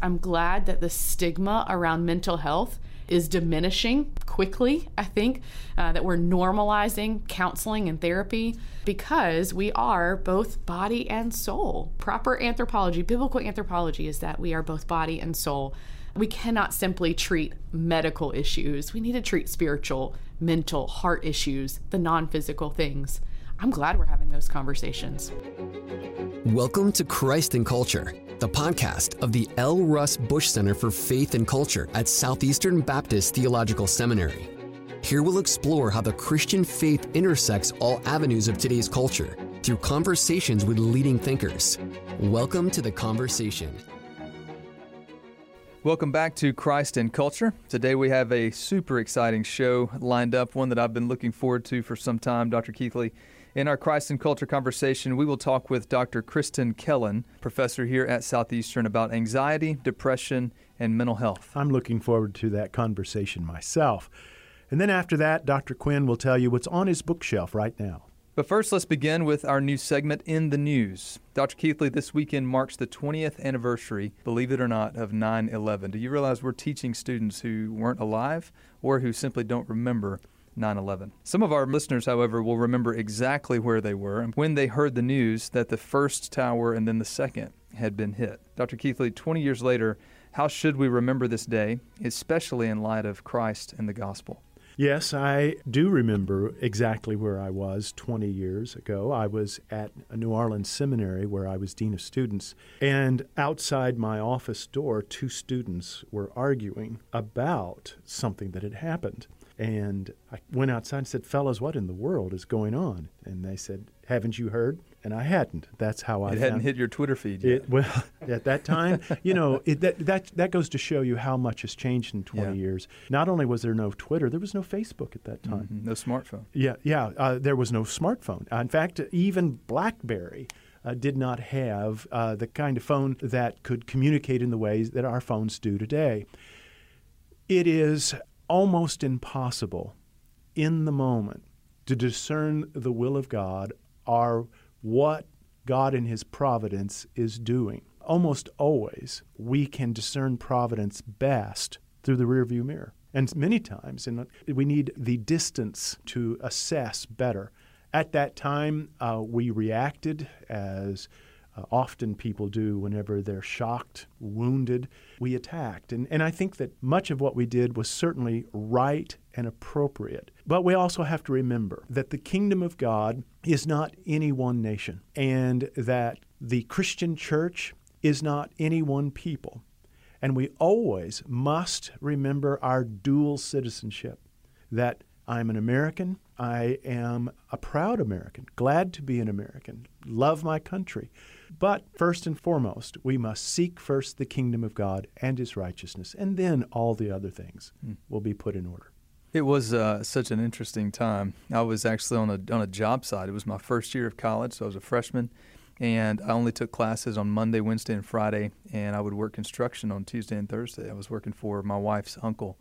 I'm glad that the stigma around mental health is diminishing quickly. I think uh, that we're normalizing counseling and therapy because we are both body and soul. Proper anthropology, biblical anthropology, is that we are both body and soul. We cannot simply treat medical issues. We need to treat spiritual, mental, heart issues, the non physical things. I'm glad we're having those conversations. Welcome to Christ and Culture, the podcast of the L. Russ Bush Center for Faith and Culture at Southeastern Baptist Theological Seminary. Here we'll explore how the Christian faith intersects all avenues of today's culture through conversations with leading thinkers. Welcome to the conversation. Welcome back to Christ and Culture. Today we have a super exciting show lined up, one that I've been looking forward to for some time. Dr. Keathley in our Christ and Culture conversation, we will talk with Dr. Kristin Kellen, professor here at Southeastern, about anxiety, depression, and mental health. I'm looking forward to that conversation myself. And then after that, Dr. Quinn will tell you what's on his bookshelf right now. But first, let's begin with our new segment, In the News. Dr. Keathley, this weekend marks the 20th anniversary, believe it or not, of 9 11. Do you realize we're teaching students who weren't alive or who simply don't remember 9 11. Some of our listeners, however, will remember exactly where they were when they heard the news that the first tower and then the second had been hit. Dr. Keathley, 20 years later, how should we remember this day, especially in light of Christ and the gospel? Yes, I do remember exactly where I was 20 years ago. I was at a New Orleans seminary where I was dean of students, and outside my office door, two students were arguing about something that had happened. And I went outside and said, Fellas, what in the world is going on? And they said, Haven't you heard? And I hadn't. That's how I It hadn't hit your Twitter feed yet. It, well, at that time, you know, it, that, that, that goes to show you how much has changed in 20 Yeah. years. Not only was there no Twitter, there was no Facebook at that time. Mhm, No smartphone. Yeah, yeah. Uh, there was no smartphone. Uh, in fact, even BlackBerry uh, did not have uh, the kind of phone that could communicate in the ways that our phones do today. It is almost impossible in the moment to discern the will of God or what God in His providence is doing. Almost always, we can discern providence best through the rearview mirror. And many times, and we need the distance to assess better. At that time, uh, we reacted as uh, often people do whenever they're shocked, wounded. We attacked. And, and I think that much of what we did was certainly right and appropriate. But we also have to remember that the kingdom of God is not any one nation, and that the Christian church is not any one people. And we always must remember our dual citizenship that I'm an American, I am a proud American, glad to be an American, love my country. But first and foremost, we must seek first the kingdom of God and his righteousness, and then all the other things will be put in order. It was uh, such an interesting time. I was actually on a on a job site. It was my first year of college, so I was a freshman, and I only took classes on Monday, Wednesday, and Friday, and I would work construction on Tuesday and Thursday. I was working for my wife's uncle,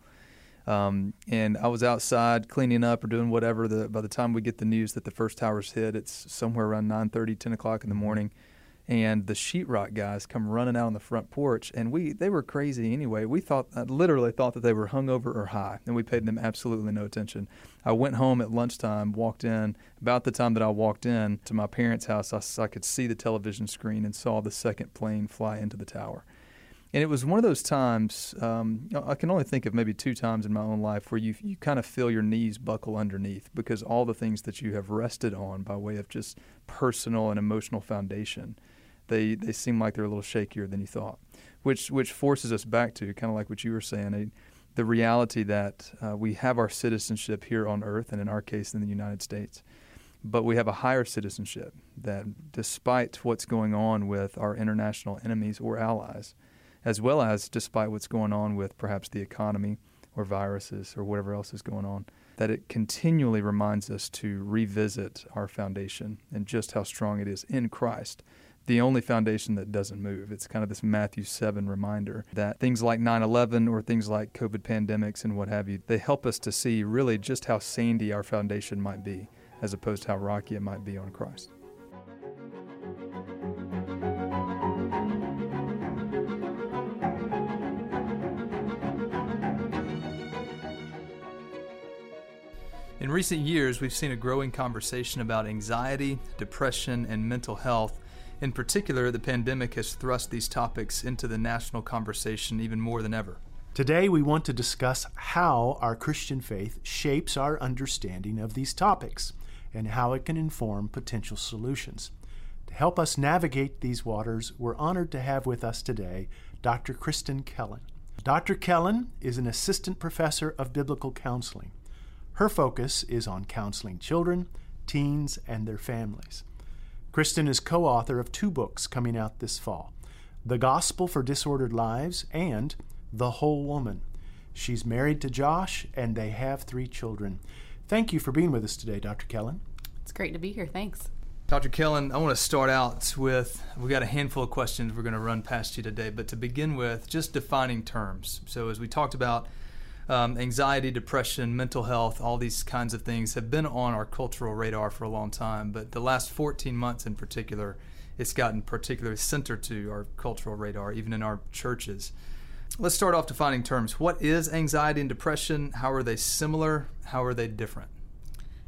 um, and I was outside cleaning up or doing whatever. The, by the time we get the news that the first tower's hit, it's somewhere around 9:30, 10 o'clock in the morning and the sheetrock guys come running out on the front porch and we they were crazy anyway. We thought I literally thought that they were hungover or high and we paid them absolutely no attention. I went home at lunchtime walked in. About the time that i walked in to my parents house I could see the television screen and saw the second plane fly into the tower. And it was one of those times um, I can only think of maybe two times in my own life where you you kind of feel your knees buckle underneath because all the things that you have rested on by way of just personal and emotional foundation they they seem like they're a little shakier than you thought, which which forces us back to kind of like what you were saying, a, the reality that uh, we have our citizenship here on Earth, and in our case, in the United States, but we have a higher citizenship that, despite what's going on with our international enemies or allies, as well as despite what's going on with perhaps the economy or viruses or whatever else is going on, that it continually reminds us to revisit our foundation and just how strong it is in Christ the only foundation that doesn't move. It's kind of this Matthew 7 reminder that things like 9 11 or things like COVID pandemics and what have you, they help us to see really just how sandy our foundation might be as opposed to how rocky it might be on Christ. In recent years, we've seen a growing conversation about anxiety, depression, and mental health in particular, the pandemic has thrust these topics into the national conversation even more than ever. Today, we want to discuss how our Christian faith shapes our understanding of these topics and how it can inform potential solutions. To help us navigate these waters, we're honored to have with us today Dr. Kristin Kellen. Dr. Kellen is an assistant professor of biblical counseling. Her focus is on counseling children, teens, and their families. Kristin is co author of two books coming out this fall The Gospel for Disordered Lives and The Whole Woman. She's married to Josh, and they have three children. Thank you for being with us today, Dr. Kellen. It's great to be here. Thanks. Dr. Kellen, I want to start out with we've got a handful of questions we're going to run past you today, but to begin with, just defining terms. So, as we talked about, um, anxiety, depression, mental health, all these kinds of things have been on our cultural radar for a long time. But the last 14 months in particular, it's gotten particularly centered to our cultural radar, even in our churches. Let's start off defining terms. What is anxiety and depression? How are they similar? How are they different?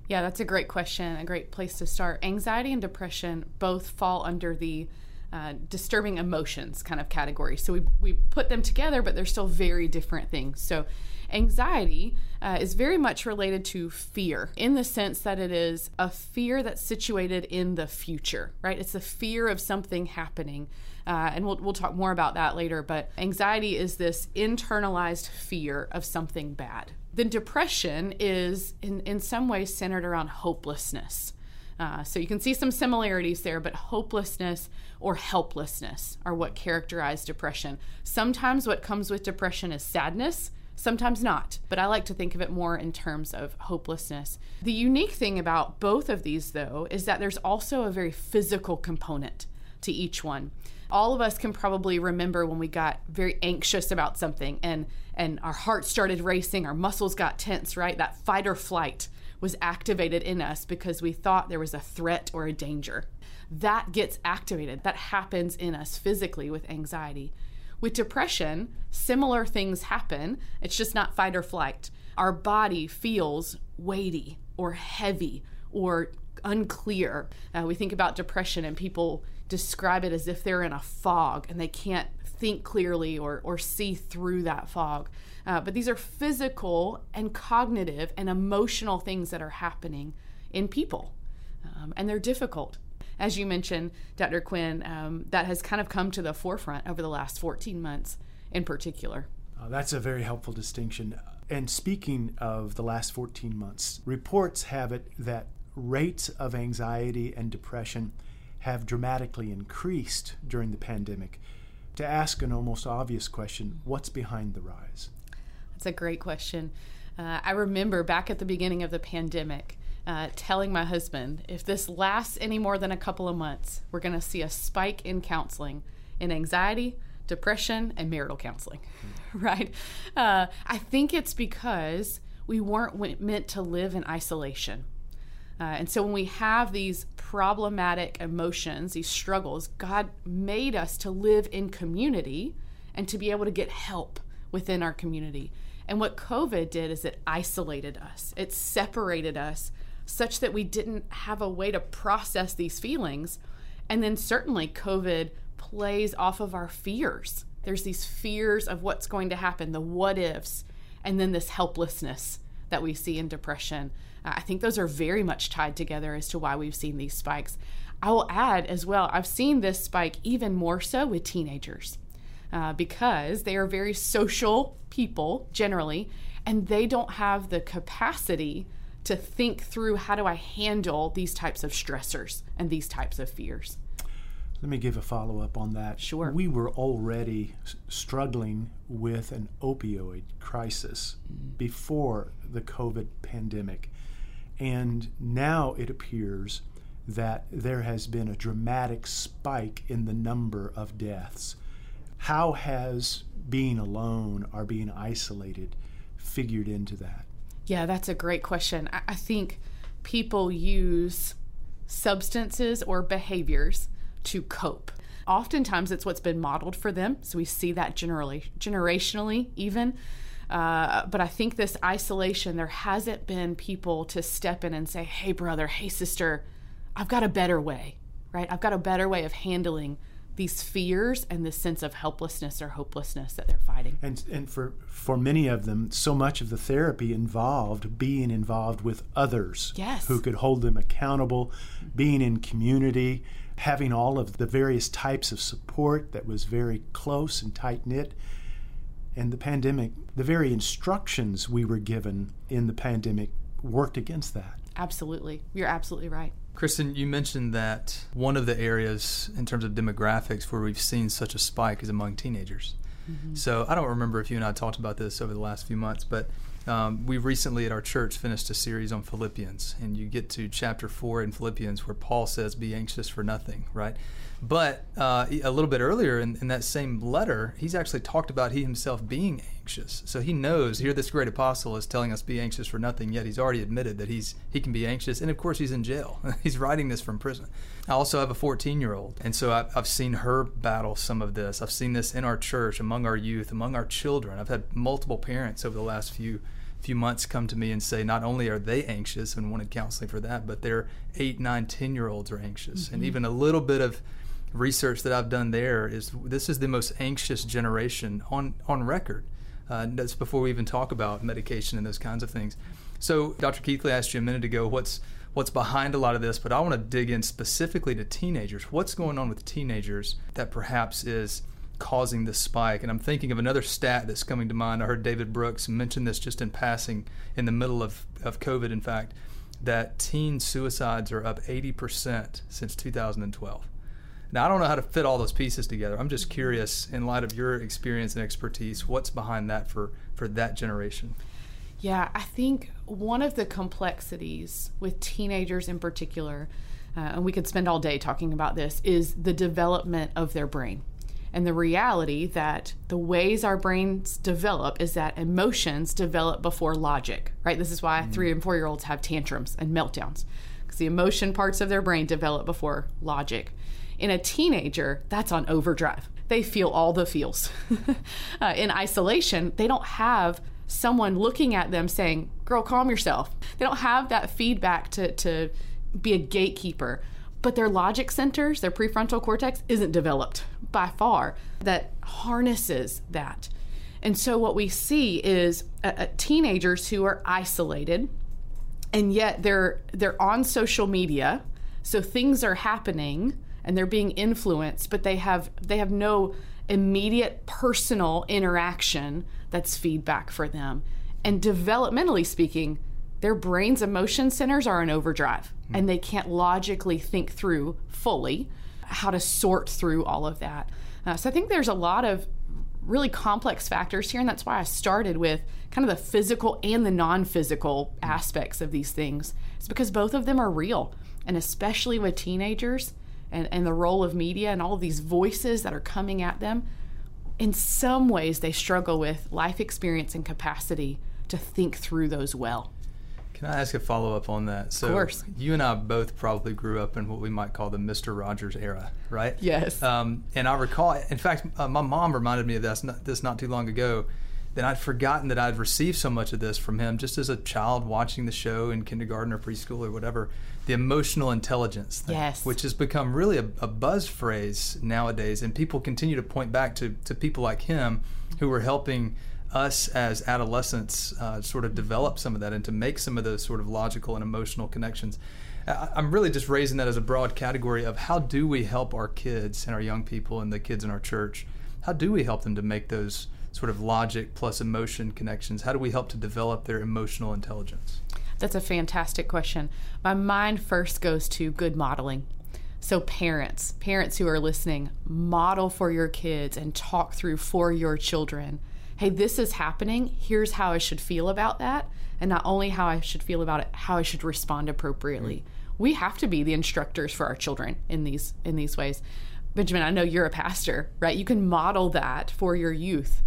Yeah, that's a great question, a great place to start. Anxiety and depression both fall under the uh, disturbing emotions kind of category. So we, we put them together, but they're still very different things. So Anxiety uh, is very much related to fear in the sense that it is a fear that's situated in the future, right? It's the fear of something happening. Uh, and we'll, we'll talk more about that later. But anxiety is this internalized fear of something bad. Then depression is, in, in some ways, centered around hopelessness. Uh, so you can see some similarities there, but hopelessness or helplessness are what characterize depression. Sometimes what comes with depression is sadness, sometimes not. But I like to think of it more in terms of hopelessness. The unique thing about both of these, though, is that there's also a very physical component to each one. All of us can probably remember when we got very anxious about something and and our heart started racing, our muscles got tense, right? That fight or flight was activated in us because we thought there was a threat or a danger. That gets activated. That happens in us physically with anxiety. With depression, similar things happen. It's just not fight or flight. Our body feels weighty or heavy or unclear. Uh, we think about depression and people describe it as if they're in a fog and they can't think clearly or, or see through that fog. Uh, but these are physical and cognitive and emotional things that are happening in people. Um, and they're difficult as you mentioned, Dr. Quinn, um, that has kind of come to the forefront over the last 14 months in particular. Uh, that's a very helpful distinction. And speaking of the last 14 months, reports have it that rates of anxiety and depression have dramatically increased during the pandemic. To ask an almost obvious question, what's behind the rise? That's a great question. Uh, I remember back at the beginning of the pandemic, uh, telling my husband if this lasts any more than a couple of months, we're going to see a spike in counseling in anxiety, depression, and marital counseling. Mm. right? Uh, I think it's because we weren't meant to live in isolation. Uh, and so when we have these problematic emotions, these struggles, God made us to live in community and to be able to get help within our community. And what COVID did is it isolated us, it separated us such that we didn't have a way to process these feelings. And then certainly COVID plays off of our fears. There's these fears of what's going to happen, the what ifs, and then this helplessness that we see in depression. Uh, I think those are very much tied together as to why we've seen these spikes. I will add as well, I've seen this spike even more so with teenagers uh, because they are very social people generally, and they don't have the capacity to think through how do I handle these types of stressors and these types of fears. Let me give a follow up on that. Sure. We were already struggling with an opioid crisis mm-hmm. before the COVID pandemic. And now it appears that there has been a dramatic spike in the number of deaths. How has being alone or being isolated figured into that? Yeah, that's a great question. I, think people use substances or behaviors to cope. Oftentimes, it's what's been modeled for them. So we see that generally, generationally, even. Uh, but I think this isolation, there hasn't been people to step in and say, hey, brother, hey, sister, I've got a better way, right? I've got a better way of handling these fears and this sense of helplessness or hopelessness that they're fighting. And and for for many of them, so much of the therapy involved being involved with others yes. who could hold them accountable, being in community, having all of the various types of support that was very close and tight knit. And the pandemic, the very instructions we were given in the pandemic worked against that. Absolutely. You're absolutely right. Kristin, you mentioned that one of the areas in terms of demographics where we've seen such a spike is among teenagers. Mm-hmm. So I don't remember if you and I talked about this over the last few months, but um, we recently at our church finished a series on Philippians, and you get to chapter four in Philippians where Paul says, "Be anxious for nothing." Right, but uh, a little bit earlier in, in, that same letter, he's actually talked about he himself being anxious. So he knows here this great apostle is telling us be anxious for nothing, yet he's already admitted that he's he can be anxious, and of course he's in jail. he's writing this from prison. I also have a 14 year old, and so I've, I've seen her battle some of this. I've seen this in our church, among our youth, among our children. I've had multiple parents over the last few few months come to me and say not only are they anxious and wanted counseling for that, but their eight, nine, ten year olds are anxious, mm-hmm. and even a little bit of research that I've done there is this is the most anxious generation on on record. Uh, that's before we even talk about medication and those kinds of things. So, Dr. Keathley asked you a minute ago what's what's behind a lot of this, but I want to dig in specifically to teenagers. What's going on with teenagers that perhaps is causing this spike? And I'm thinking of another stat that's coming to mind. I heard David Brooks mention this just in passing in the middle of, of COVID, in fact, that teen suicides are up 80% since 2012. Now, I don't know how to fit all those pieces together. I'm just curious, in light of your experience and expertise, what's behind that for, for that generation? Yeah, I think one of the complexities with teenagers in particular, uh, and we could spend all day talking about this, is the development of their brain. And the reality that the ways our brains develop is that emotions develop before logic, right? This is why mm. three and four year olds have tantrums and meltdowns, because the emotion parts of their brain develop before logic. In a teenager, that's on overdrive. They feel all the feels. uh, in isolation, they don't have someone looking at them saying, Girl, calm yourself. They don't have that feedback to, to be a gatekeeper. But their logic centers, their prefrontal cortex, isn't developed by far that harnesses that. And so what we see is uh, uh teenagers who are isolated and yet they're they're on social media so things are happening and they're being influenced, but they have they have no immediate personal interaction that's feedback for them. And developmentally speaking, their brain's emotion centers are in overdrive mm. and they can't logically think through fully how to sort through all of that. Uh, so I think there's a lot of really complex factors here, and that's why I started with kind of the physical and the non physical aspects of these things. It's because both of them are real, and especially with teenagers, and, and the role of media and all of these voices that are coming at them, in some ways they struggle with life experience and capacity to think through those well. Can I ask a follow up on that? So, of course. You and I both probably grew up in what we might call the Mr. Rogers era, right? Yes. Um, and I recall, in fact, uh, my mom reminded me of this not, this not too long ago that I'd forgotten that I'd received so much of this from him just as a child watching the show in kindergarten or preschool or whatever. The emotional intelligence thing, yes. which has become really a, a, buzz phrase nowadays. And people continue to point back to, to people like him who were helping us as adolescents uh, sort of develop some of that and to make some of those sort of logical and emotional connections. I'm really just raising that as a broad category of how do we help our kids and our young people and the kids in our church? How do we help them to make those sort of logic plus emotion connections? How do we help to develop their emotional intelligence? That's a fantastic question. My mind first goes to good modeling. So, parents, parents who are listening, model for your kids and talk through for your children. Hey, this is happening. Here's how I should feel about that. And not only how I should feel about it, how I should respond appropriately. Mm-hmm. We have to be the instructors for our children in these in these ways. Benjamin, I know you're a pastor, right? You can model that for your youth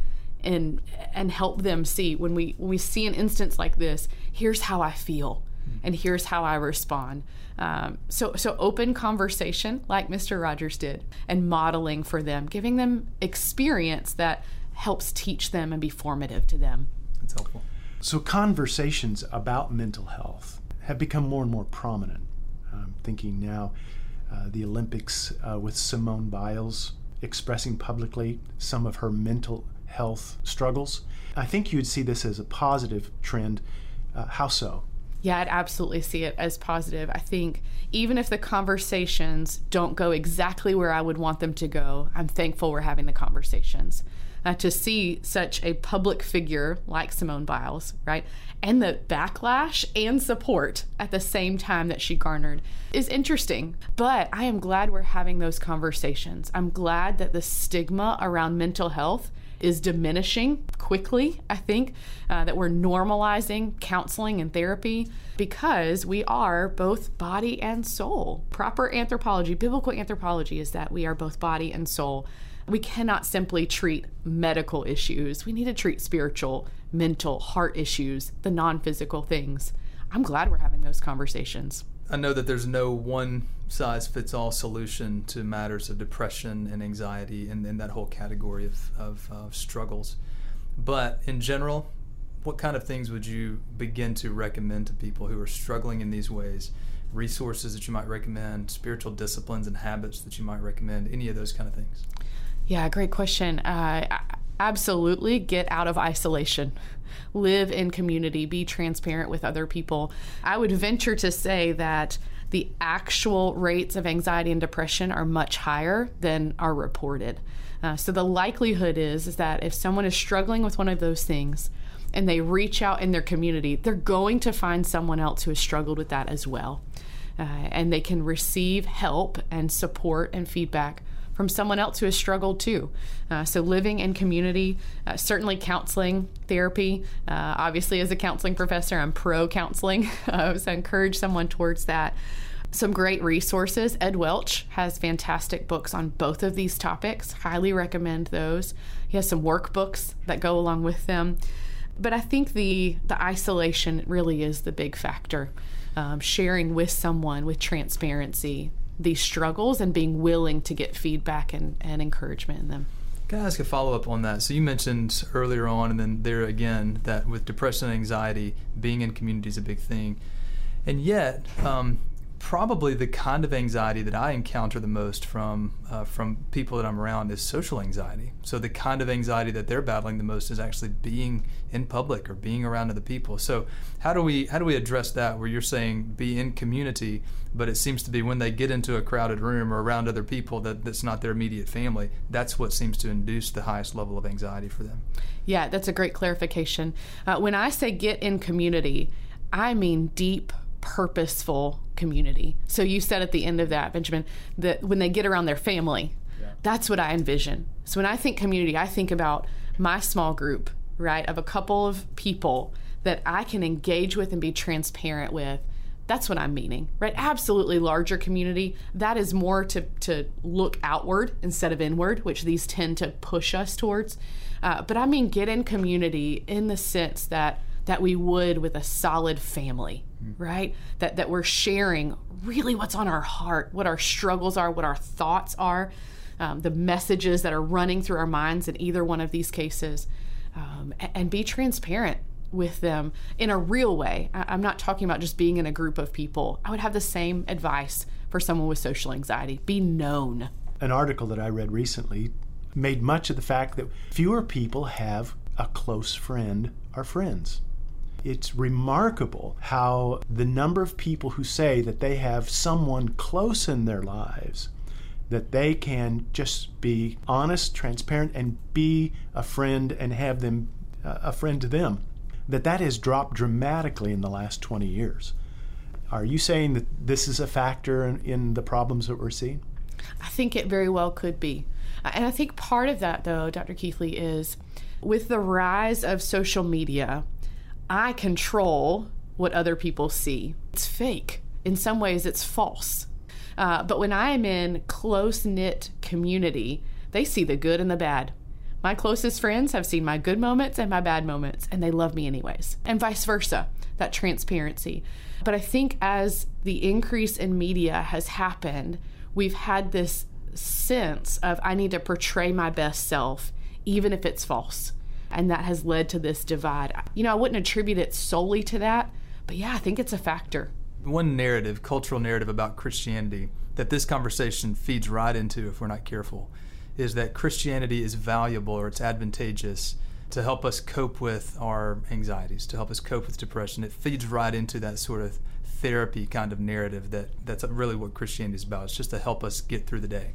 and and help them see when we when we see an instance like this here's how i feel and here's how i respond um, so so open conversation like mr rogers did and modeling for them giving them experience that helps teach them and be formative to them That's helpful. So, conversations about mental health have become more and more prominent. I'm thinking now uh, the Olympics uh, with Simone Biles expressing publicly some of her mental health struggles. I think you'd see this as a positive trend. Uh, how so? Yeah, I'd absolutely see it as positive. I think even if the conversations don't go exactly where I would want them to go, I'm thankful we're having the conversations. Uh, to see such a public figure like Simone Biles, right, and the backlash and support at the same time that she garnered is interesting. But I am glad we're having those conversations. I'm glad that the stigma around mental health is diminishing quickly, I think, uh, that we're normalizing counseling and therapy because we are both body and soul. Proper anthropology, biblical anthropology, is that we are both body and soul. We cannot simply treat medical issues. We need to treat spiritual, mental, heart issues, the non physical things. I'm glad we're having those conversations. I know that there's no one size fits all solution to matters of depression and anxiety and, and that whole category of, of struggles. But in general, what kind of things would you begin to recommend to people who are struggling in these ways? Resources that you might recommend, spiritual disciplines and habits that you might recommend, any of those kind of things? Yeah, great question. Uh, absolutely get out of isolation live in community, be transparent with other people. I would venture to say that the actual rates of anxiety and depression are much higher than are reported. Uh, so the likelihood is, is that if someone is struggling with one of those things and they reach out in their community, they're going to find someone else who has struggled with that as well. Uh, and they can receive help and support and feedback from someone else who has struggled too. Uh, so, living in community, uh, certainly counseling, therapy. Uh, obviously, as a counseling professor, I'm pro counseling, uh, so encourage someone towards that. Some great resources. Ed Welch has fantastic books on both of these topics. Highly recommend those. He has some workbooks that go along with them. But I think the the isolation really is the big factor. Um, sharing with someone with transparency, these struggles and being willing to get feedback and, and encouragement in them. Can I ask a follow up on that? So, you mentioned earlier on, and then there again, that with depression and anxiety, being in community is a big thing. And yet, um, probably the kind of anxiety that I encounter the most from uh, from people that I'm around is social anxiety. So the kind of anxiety that they're battling the most is actually being in public or being around other people. So how do we how do we address that? Where you're saying be in community, but it seems to be when they get into a crowded room or around other people that that's not their immediate family. That's what seems to induce the highest level of anxiety for them. Yeah, that's a great clarification. Uh, when I say get in community, I mean deep purposeful community. So you said at the end of that, Benjamin, that when they get around their family, yeah. that's what I envision. So when I think community, I think about my small group, right, of a couple of people that I can engage with and be transparent with. That's what I'm meaning, right? Absolutely larger community. That is more to, to look outward instead of inward, which these tend to push us towards. Uh, but I mean, get in community in the sense that that we would with a solid family. Right? That that we're sharing really what's on our heart, what our struggles are, what our thoughts are, um, the messages that are running through our minds in either one of these cases, um, and, and, be transparent with them in a real way. I, I'm not talking about just being in a group of people. I would have the same advice for someone with social anxiety: be known. An article that I read recently made much of the fact that fewer people have a close friend or friends. It's remarkable how the number of people who say that they have someone close in their lives that they can just be honest, transparent, and be a friend and have them uh, a friend to them. That that has dropped dramatically in the last 20 years. Are you saying that this is a factor in, in the problems that we're seeing? I think it very well could be. And I think part of that, though, Dr. Keathley, is with the rise of social media, I control what other people see. It's fake. In some ways, it's false. Uh, but when I am in close knit community, they see the good and the bad. My closest friends have seen my good moments and my bad moments, and they love me anyways, and vice versa, that transparency. But I think as the increase in media has happened, we've had this sense of I need to portray my best self, even if it's false and that has led to this divide. You know, I wouldn't attribute it solely to that, but yeah, I think it's a factor. One narrative, cultural narrative about Christianity that this conversation feeds right into if we're not careful is that Christianity is valuable or it's advantageous to help us cope with our anxieties, to help us cope with depression. It feeds right into that sort of therapy kind of narrative that that's really what Christianity is about. It's just to help us get through the day.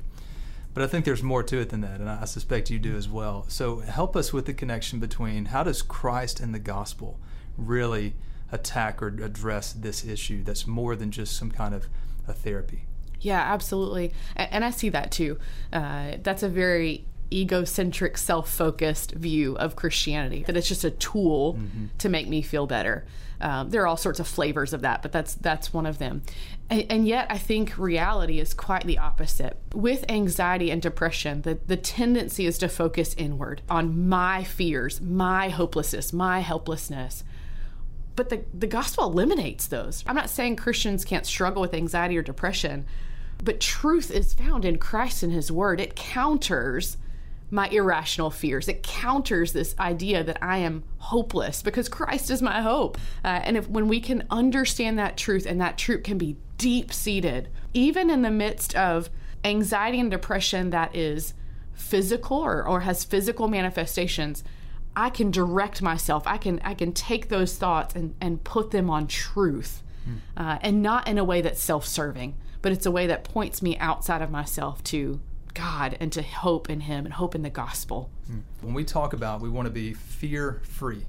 But I think there's more to it than that, and I suspect you do as well. So help us with the connection between how does Christ and the gospel really attack or address this issue that's more than just some kind of a therapy. Yeah, absolutely. And I see that too. Uh, that's a very egocentric, self focused view of Christianity, that it's just a tool mm-hmm. to make me feel better. Um, there are all sorts of flavors of that, but that's that's one of them. And, and, yet, I think reality is quite the opposite. With anxiety and depression, the, the tendency is to focus inward on my fears, my hopelessness, my helplessness. But the, the gospel eliminates those. I'm not saying Christians can't struggle with anxiety or depression, but truth is found in Christ and His Word. It counters my irrational fears. It counters this idea that I am hopeless because Christ is my hope. Uh, and if when we can understand that truth and that truth can be deep seated, even in the midst of anxiety and depression that is physical or, or has physical manifestations, I can direct myself. I can I can take those thoughts and, and put them on truth, hmm. uh, and not in a way that's self-serving, but it's a way that points me outside of myself to God and to hope in Him and hope in the gospel. Hmm. When we talk about we want to be fear-free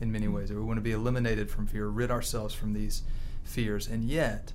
in many ways, or we want to be eliminated from fear, rid ourselves from these fears, and yet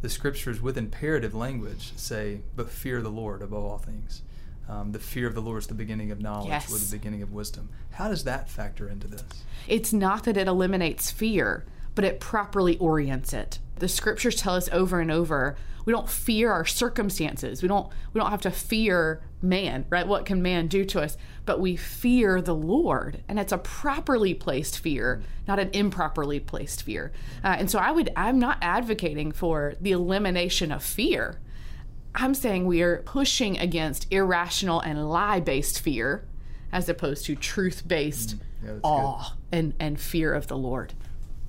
the scriptures with imperative language say, "But fear the Lord above all things." um, the fear of the Lord is the beginning of knowledge yes. or the beginning of wisdom. How does that factor into this? It's not that it eliminates fear, but it properly orients it. The scriptures tell us over and over we don't fear our circumstances. We don't we don't have to fear man, right? What can man do to us? But we fear the Lord, and it's a properly placed fear, not an improperly placed fear. Uh, and so I would I'm not advocating for the elimination of fear. I'm saying we are pushing against irrational and lie based fear as opposed to truth based mm, yeah, awe and, and fear of the Lord.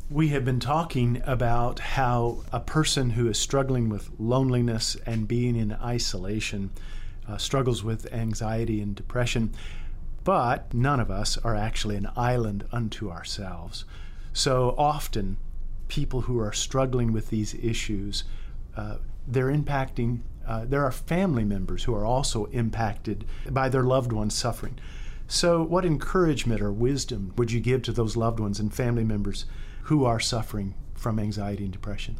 We have been talking about how a person who is struggling with loneliness and being in isolation uh, struggles with anxiety and depression, but none of us are actually an island unto ourselves. So often, people who are struggling with these issues, uh, they're impacting uh, there are family members who are also impacted by their loved ones suffering. So, what encouragement or wisdom would you give to those loved ones and family members who are suffering from anxiety and depression?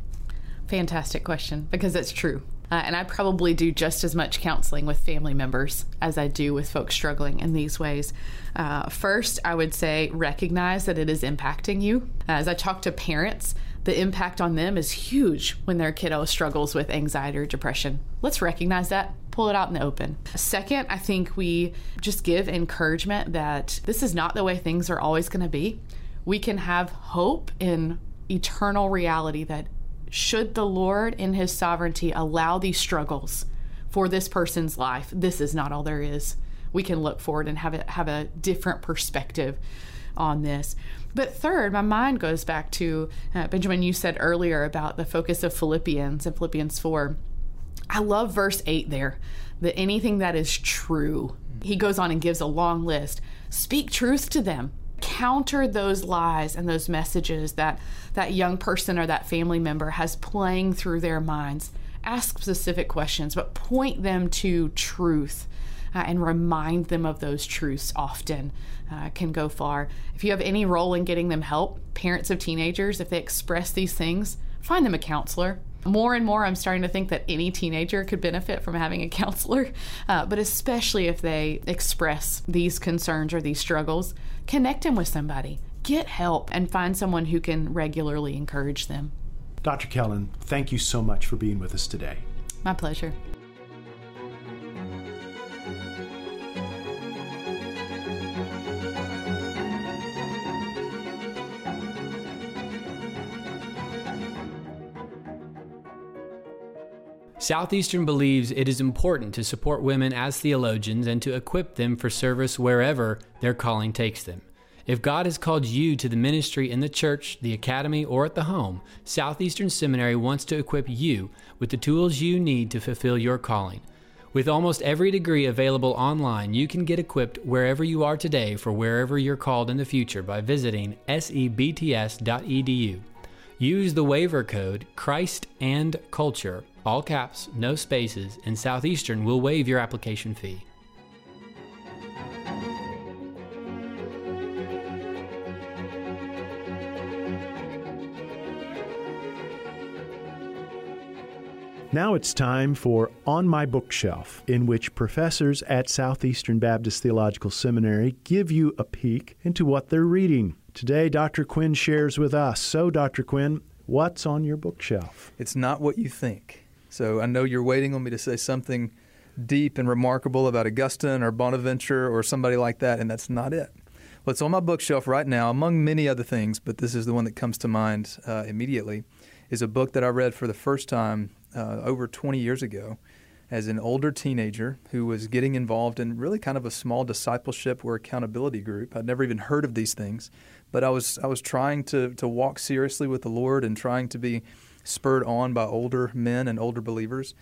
Fantastic question because it's true. Uh, and I probably do just as much counseling with family members as I do with folks struggling in these ways. Uh, first, I would say recognize that it is impacting you. As I talk to parents, the impact on them is huge when their kiddo struggles with anxiety or depression. Let's recognize that, pull it out in the open. Second, I think we just give encouragement that this is not the way things are always going to be. We can have hope in eternal reality that should the Lord in his sovereignty allow these struggles for this person's life, this is not all there is. We can look forward and have a, have a different perspective on this. But third, my mind goes back to uh, Benjamin, you said earlier about the focus of Philippians and Philippians 4. I love verse 8 there that anything that is true, he goes on and gives a long list. Speak truth to them. Counter those lies and those messages that that young person or that family member has playing through their minds. Ask specific questions, but point them to truth uh, and remind them of those truths often uh, can go far. If you have any role in getting them help, parents of teenagers, if they express these things, find them a counselor. More and more, I'm starting to think that any teenager could benefit from having a counselor, uh, but especially if they express these concerns or these struggles, connect them with somebody, get help, and find someone who can regularly encourage them. Dr. Kellen, thank you so much for being with us today. My pleasure. Southeastern believes it is important to support women as theologians and to equip them for service wherever their calling takes them. If God has called you to the ministry in the church, the academy, or at the home, Southeastern Seminary wants to equip you with the tools you need to fulfill your calling. With almost every degree available online, you can get equipped wherever you are today for wherever you're called in the future by visiting sebts.edu. Use the waiver code Christ and Culture, all caps, no spaces, and Southeastern will waive your application fee. Now it's time for On My Bookshelf, in which professors at Southeastern Baptist Theological Seminary give you a peek into what they're reading. Today, Dr. Quinn shares with us. So, Dr. Quinn, what's on your bookshelf? It's not what you think. So I know you're waiting on me to say something deep and remarkable about Augustine or Bonaventure or somebody like that, and that's not it. What's on my bookshelf right now, among many other things, but this is the one that comes to mind uh, immediately, is a book that I read for the first time uh, over 20 years ago as an older teenager who was getting involved in really kind of a small discipleship or accountability group. I'd never even heard of these things, but I was I was trying to to walk seriously with the Lord and trying to be spurred on by older men and older believers.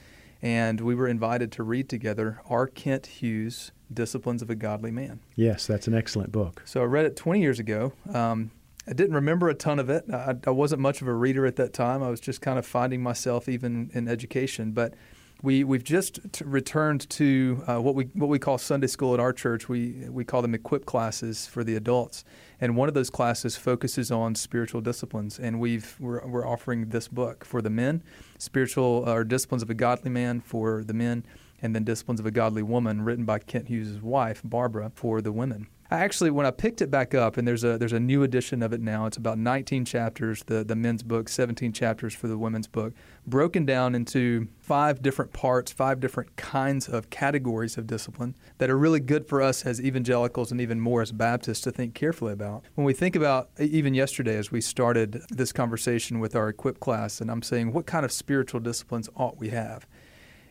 And we were invited to read together R. Kent Hughes' Disciplines of a Godly Man. Yes, that's an excellent book. So I read it 20 years ago. Um, I didn't remember a ton of it. I, I, wasn't much of a reader at that time. I was just kind of finding myself even in education. But we we've just t- returned to uh, what we what we call Sunday school at our church. We we call them equip classes for the adults, and one of those classes focuses on spiritual disciplines. And we've we're, we're offering this book for the men, spiritual or disciplines of a godly man for the men, and then disciplines of a godly woman, written by Kent Hughes' wife Barbara for the women. I actually, when I picked it back up, and there's a there's a new edition of it now. It's about 19 chapters, the the men's book, 17 chapters for the women's book, broken down into five different parts, five different kinds of categories of discipline that are really good for us as evangelicals and even more as Baptists to think carefully about. When we think about even yesterday, as we started this conversation with our equip class, and I'm saying, what kind of spiritual disciplines ought we have?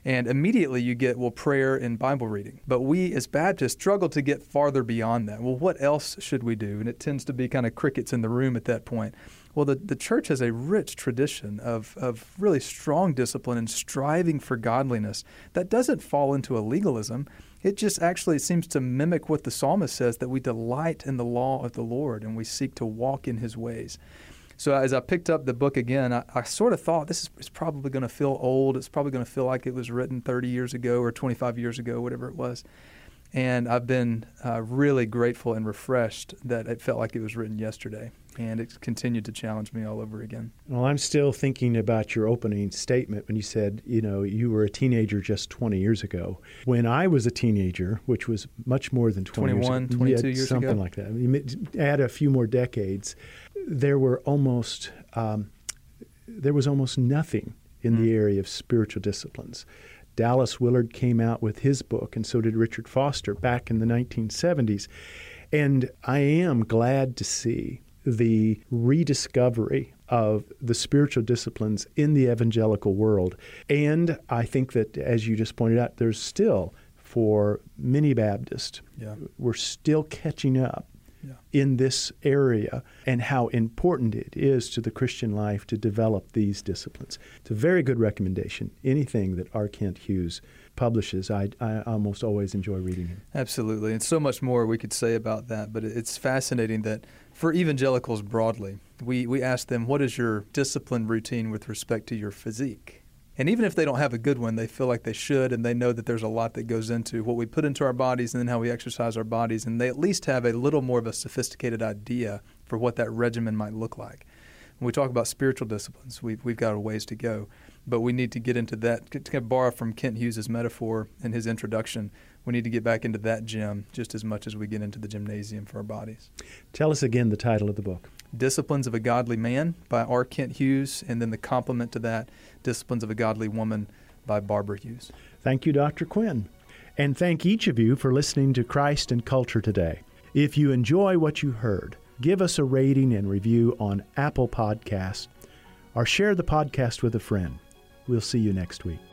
And immediately you get, well, prayer and Bible reading. But we as Baptists struggle to get farther beyond that. Well, what else should we do? And it tends to be kind of crickets in the room at that point. Well, the, the church has a rich tradition of, of really strong discipline and striving for godliness that doesn't fall into a legalism. It just actually seems to mimic what the psalmist says that we delight in the law of the Lord and we seek to walk in his ways. So as I picked up the book again, I, I sort of thought this is probably going to feel old. It's probably going to feel like it was written 30 years ago or 25 years ago, whatever it was. And I've been uh, really grateful and refreshed that it felt like it was written yesterday. And it's continued to challenge me all over again. Well, I'm still thinking about your opening statement when you said, you know, you were a teenager just 20 years ago. When I was a teenager, which was much more than 20 21, years, 22 years ago, something ago. like that. I mean, add a few more decades, there were almost um, there was almost nothing in mm. the area of spiritual disciplines. Dallas Willard came out with his book, and so did Richard Foster back in the 1970s. And I am glad to see the rediscovery of the spiritual disciplines in the evangelical world. And I think that, as you just pointed out, there's still, for many Baptists, yeah. we're still catching up yeah. in this area and how important it is to the Christian life to develop these disciplines. It's a very good recommendation. Anything that R. Kent Hughes publishes, I, I almost always enjoy reading him. Absolutely. And so much more we could say about that, but it's fascinating that for evangelicals broadly, we, we ask them, what is your discipline routine with respect to your physique? And even if they don't have a good one, they feel like they should, and they know that there's a lot that goes into what we put into our bodies and then how we exercise our bodies. And they at least have a little more of a sophisticated idea for what that regimen might look like. When we talk about spiritual disciplines, we've, we've got a ways to go. But we need to get into that, to borrow from Kent Hughes' metaphor in his introduction. We need to get back into that gym just as much as we get into the gymnasium for our bodies. Tell us again the title of the book. Disciplines of a Godly Man by R. Kent Hughes, and then the complement to that, Disciplines of a Godly Woman by Barbara Hughes. Thank you, Dr. Quinn. And thank each of you for listening to Christ and Culture today. If you enjoy what you heard, give us a rating and review on Apple Podcasts or share the podcast with a friend. We'll see you next week.